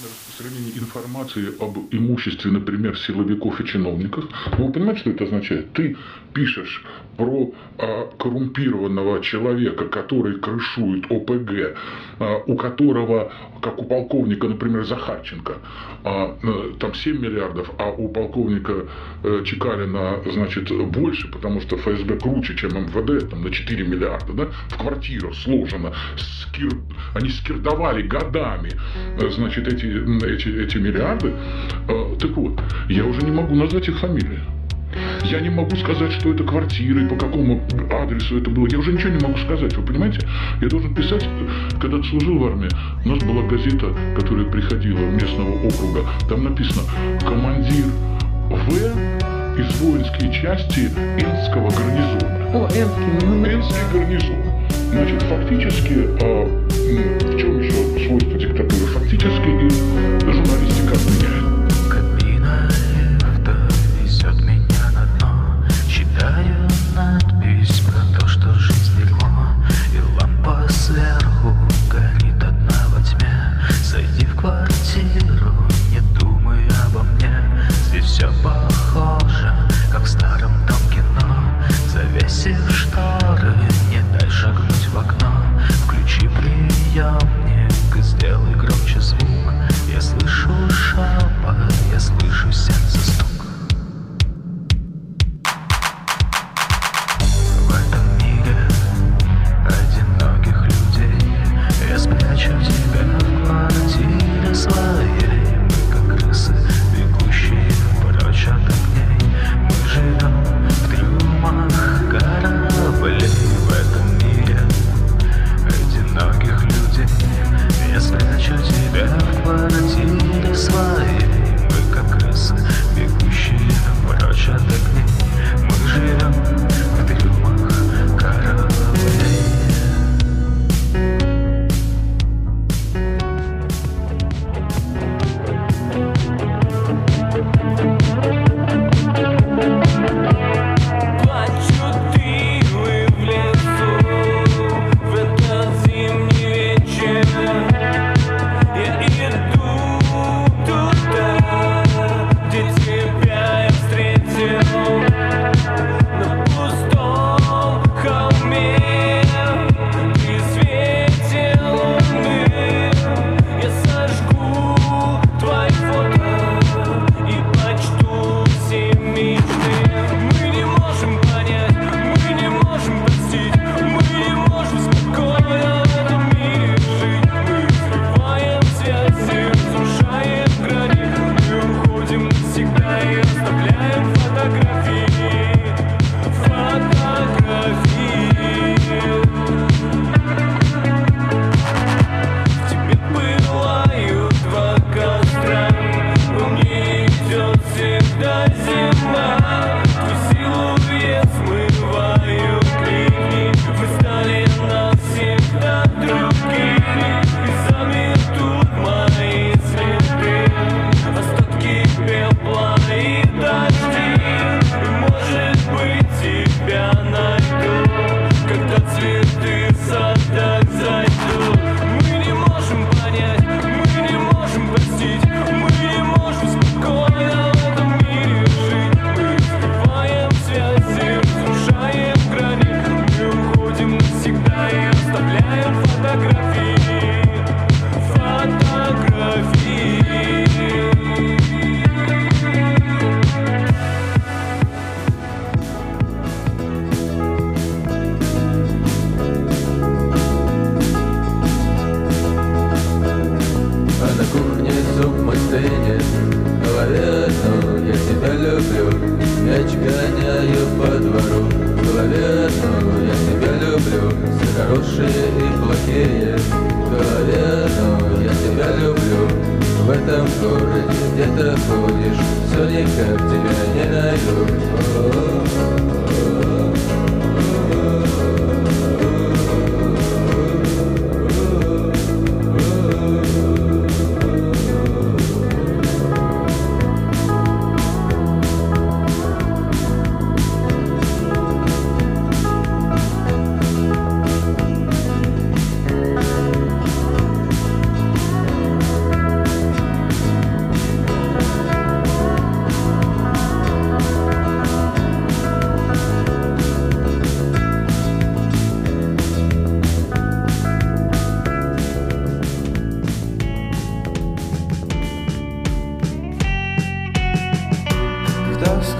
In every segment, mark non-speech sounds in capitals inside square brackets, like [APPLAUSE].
на распространение информации об имуществе, например, силовиков и чиновников, вы понимаете, что это означает? Ты пишешь про а, коррумпированного человека, который крышует ОПГ, а, у которого, как у полковника, например, Захарченко, а, э, там 7 миллиардов, а у полковника а, Чекалина, значит, больше, потому что ФСБ круче, чем эм МВД, там на 4 миллиарда, да, в квартиру сложено, скир... они скирдовали годами, э, значит, эти, эти, эти миллиарды. Э, так вот, я уже не могу назвать их фамилии. Я не могу сказать, что это квартира и по какому адресу это было. Я уже ничего не могу сказать, вы понимаете? Я должен писать, когда служил в армии, у нас была газета, которая приходила местного округа. Там написано «Командир В из воинской части Энского гарнизона». О, Энский. Ну... ну. Энский гарнизон. Значит, фактически, а, в чем еще свойство диктатуры? Фактически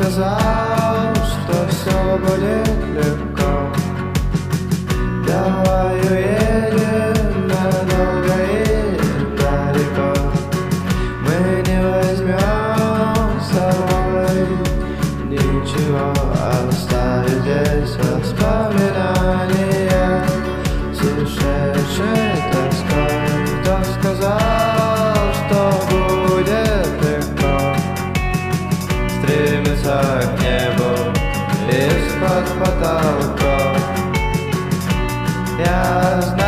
сказал, что все будет легко. Давай уедем. eyes.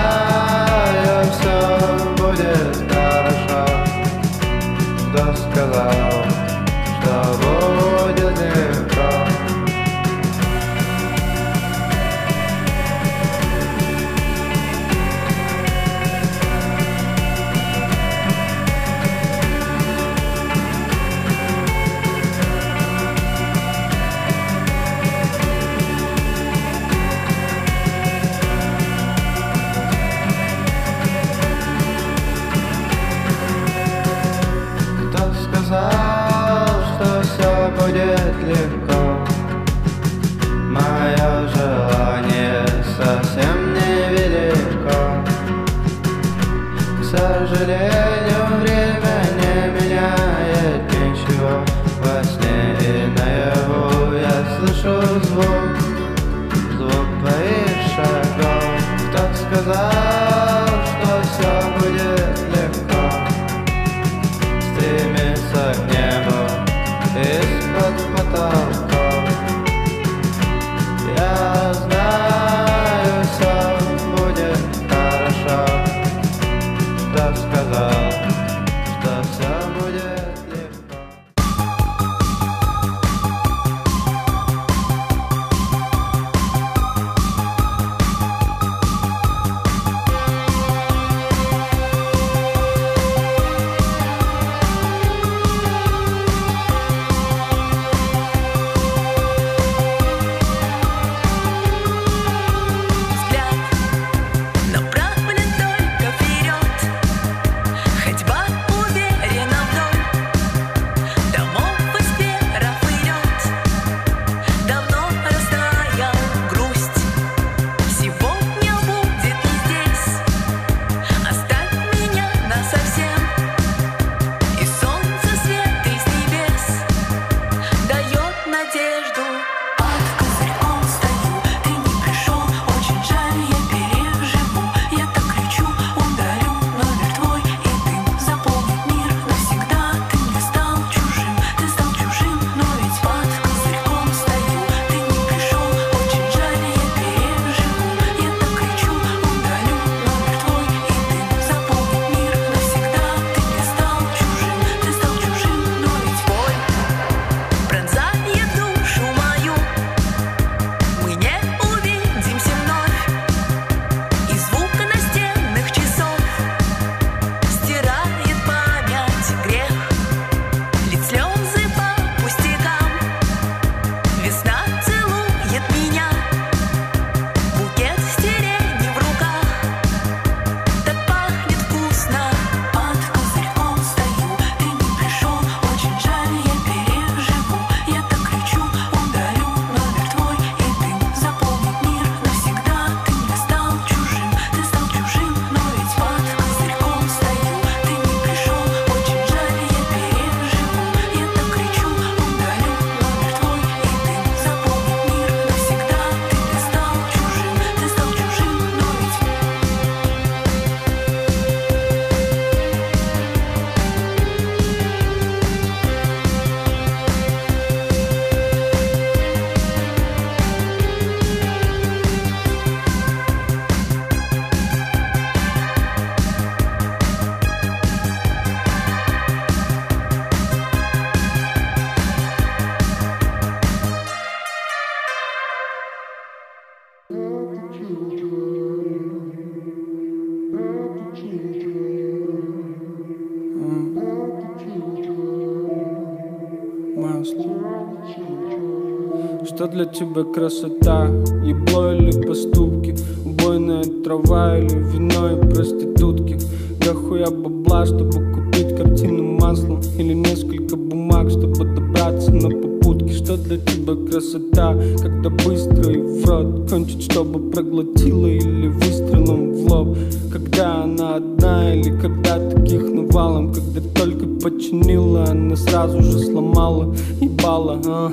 Что для тебя красота, ебло или поступки? Убойная трава или вино и проститутки? Дохуя бабла, чтобы купить картину маслом Или несколько бумаг, чтобы добраться на попутки Что для тебя красота, когда быстро и в рот Кончить, чтобы проглотила или выстрелом в лоб? Когда она одна или когда таких навалом? Когда только починила, она сразу же сломала Ебала, а?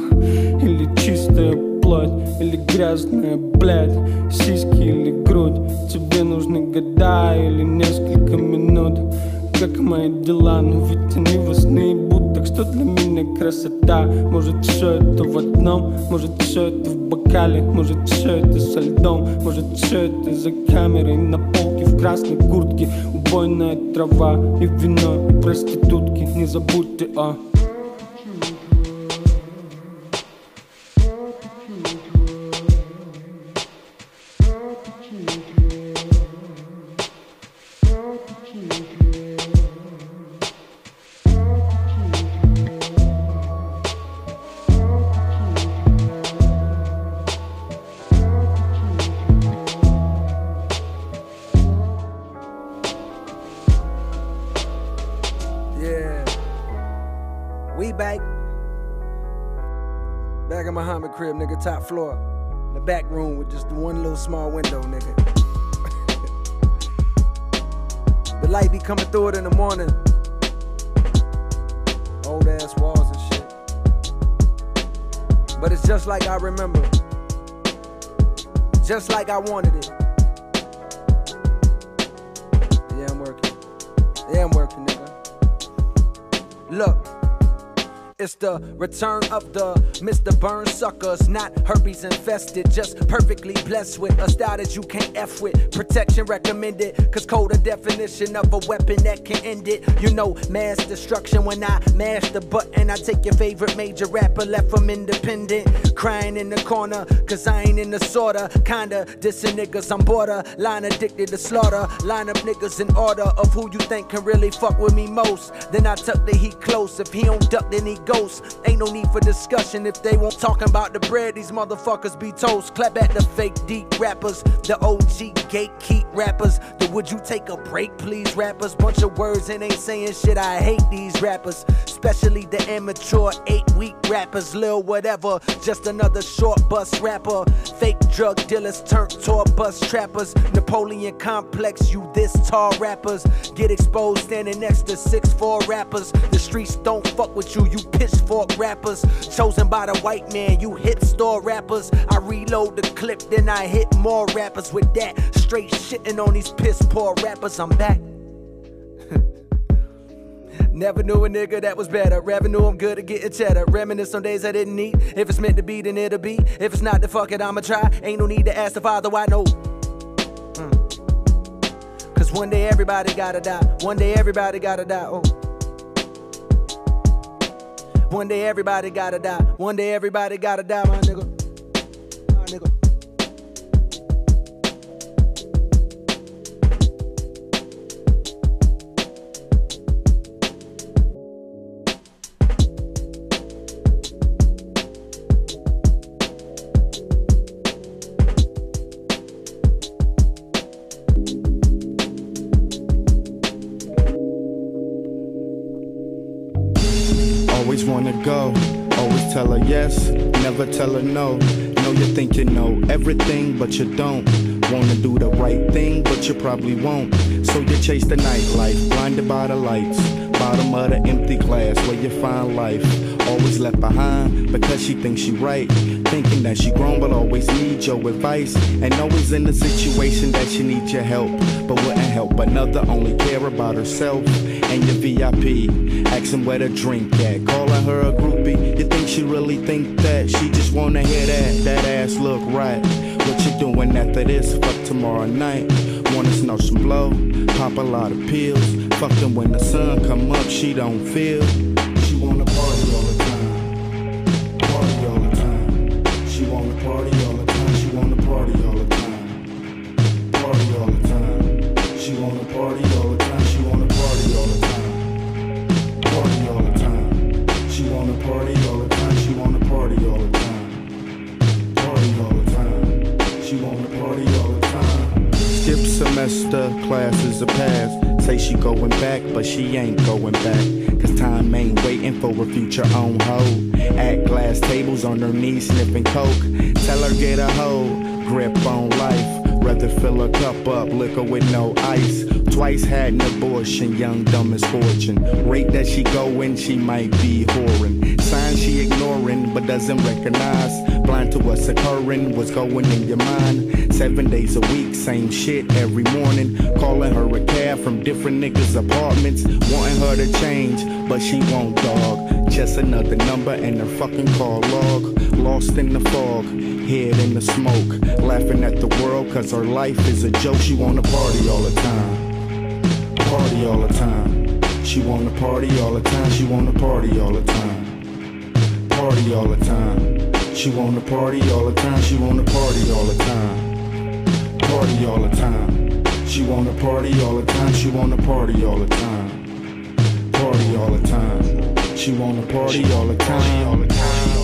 Или чистая плоть, или грязная, блядь Сиськи или грудь. Тебе нужны года или несколько минут. Как мои дела, но ведь они вас наебут Так что для меня красота. Может все это в одном, может все это в бокале Может все это со льдом, может все это за камерой На полке в красной куртке Убойная трава и вино, и проститутки. Не забудьте о top floor. The back room with just the one little small window, nigga. [LAUGHS] the light be coming through it in the morning. Old ass walls and shit. But it's just like I remember. Just like I wanted it. Yeah, I'm working. Yeah, I'm working, nigga. Look, it's the return of the Mr. Burn suckers, not herpes infested, just perfectly blessed with a style that you can't F with. Protection recommended, cause code a definition of a weapon that can end it. You know, mass destruction when I mash the button. I take your favorite major rapper, left from independent, crying in the corner, cause I ain't in the sorta. Kinda dissing niggas, I'm border, line addicted to slaughter. Line up niggas in order of who you think can really fuck with me most. Then I tuck the heat close, if he don't duck, then he ghost. Ain't no need for discussion if they won't talking about the bread. These motherfuckers be toast. Clap at the fake deep rappers, the OG gatekeep rappers. The would you take a break, please, rappers? Bunch of words and ain't saying shit. I hate these rappers, especially the immature eight week rappers. Lil whatever, just another short bus rapper. Fake drug dealers turned tour bus trappers. Napoleon complex, you this tall rappers. Get exposed standing next to six four rappers. The streets don't fuck with you, you pitchfork rappers. Chosen by the white man, you hit store rappers. I reload the clip, then I hit more rappers with that. Straight shitting on these piss poor rappers. I'm back. Never knew a nigga that was better. Revenue, I'm good at getting cheddar. Reminisce on days I didn't eat. If it's meant to be, then it'll be. If it's not, then fuck it, I'ma try. Ain't no need to ask the father why no. Mm. Cause one day everybody gotta die. One day everybody gotta die. Oh. One day everybody gotta die. One day everybody gotta die, my nigga. Wanna go, always tell her yes, never tell her no. Know you think you know everything, but you don't. Wanna do the right thing, but you probably won't. So you chase the nightlife, blinded by the lights. Bottom of the empty glass where you find life. Always left behind because she thinks she right. Thinking that she grown, but always need your advice. And always in the situation that she needs your help. But wouldn't help another, only care about herself and your VIP. Asking where to drink at. Calling her a groupie. You think she really think that? She just wanna hear that. That ass look right. What you doing after this? Fuck tomorrow night. Wanna snort some blow? Pop a lot of pills. Fuck them when the sun come up, she don't feel. Semester, classes are past. Say she going back, but she ain't going back. Cause time ain't waiting for a future on hold. At glass tables on her knees sniffing coke. Tell her get a hold, grip on life. Rather fill a cup up, liquor with no ice. Twice had an abortion, young dumb misfortune. Rate that she going, she might be whoring. Signs she ignoring, but doesn't recognize. Blind to what's occurring, what's going in your mind. Seven days a week, same shit every morning. Calling her a cab from different niggas' apartments. Wanting her to change, but she won't, dog. Just another number in her fucking call log. Lost in the fog, head in the smoke. Laughing at the world, cause her life is a joke. She wanna party all the time party all the time. She wanna party all the time. She wanna party all the time. Party all the time. She wanna party all the time. She wanna party all the time. Party all the time. She wanna party all the time. She wanna party all the time. Party all the time. She wanna party all the time. All the time. All the time.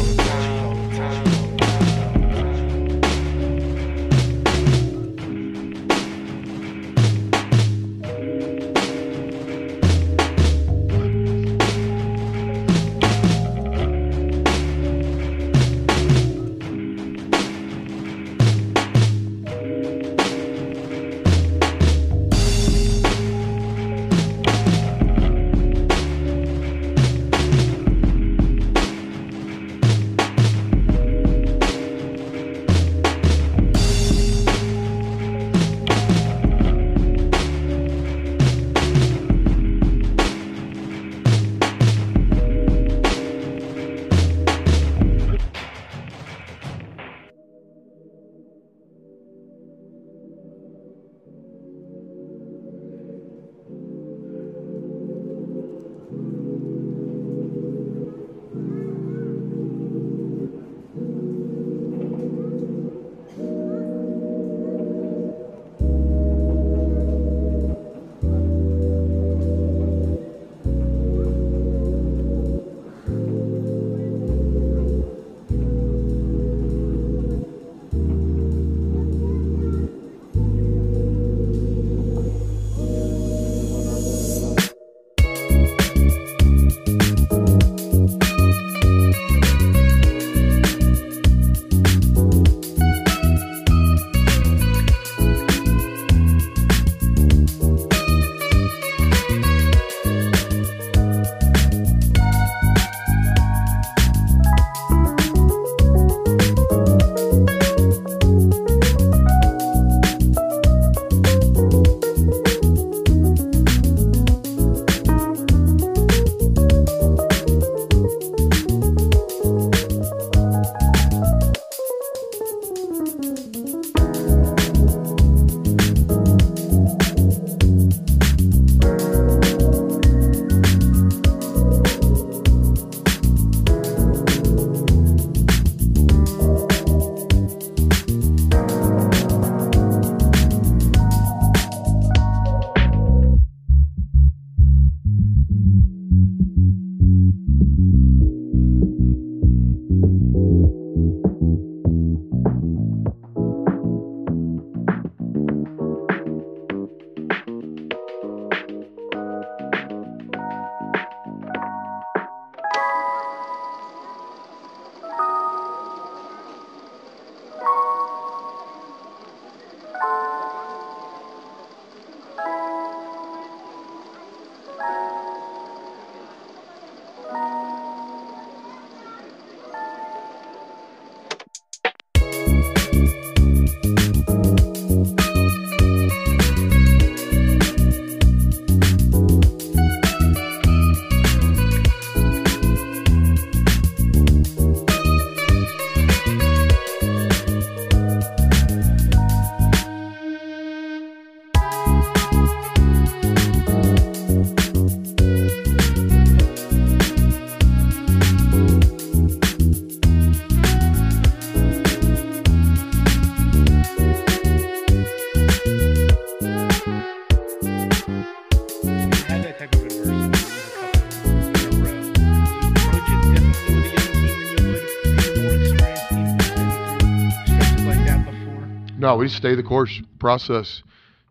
We stay the course process.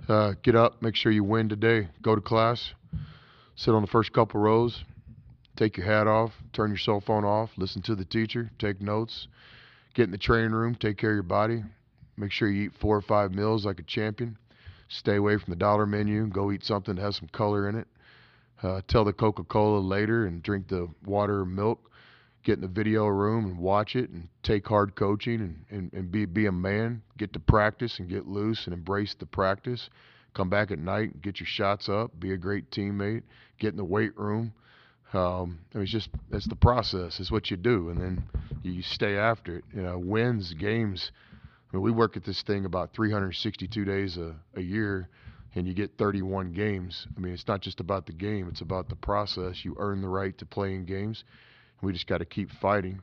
Uh, get up, make sure you win today. Go to class, sit on the first couple rows, take your hat off, turn your cell phone off, listen to the teacher, take notes, get in the training room, take care of your body. Make sure you eat four or five meals like a champion. Stay away from the dollar menu. Go eat something that has some color in it. Uh, tell the Coca Cola later and drink the water or milk. Get in the video room and watch it and take hard coaching and, and, and be, be a man. Get to practice and get loose and embrace the practice. Come back at night and get your shots up. Be a great teammate. Get in the weight room. Um, I mean, it's just it's the process. It's what you do, and then you stay after it. You know, wins, games. I mean, we work at this thing about 362 days a, a year, and you get 31 games. I mean, it's not just about the game; it's about the process. You earn the right to play in games. We just got to keep fighting.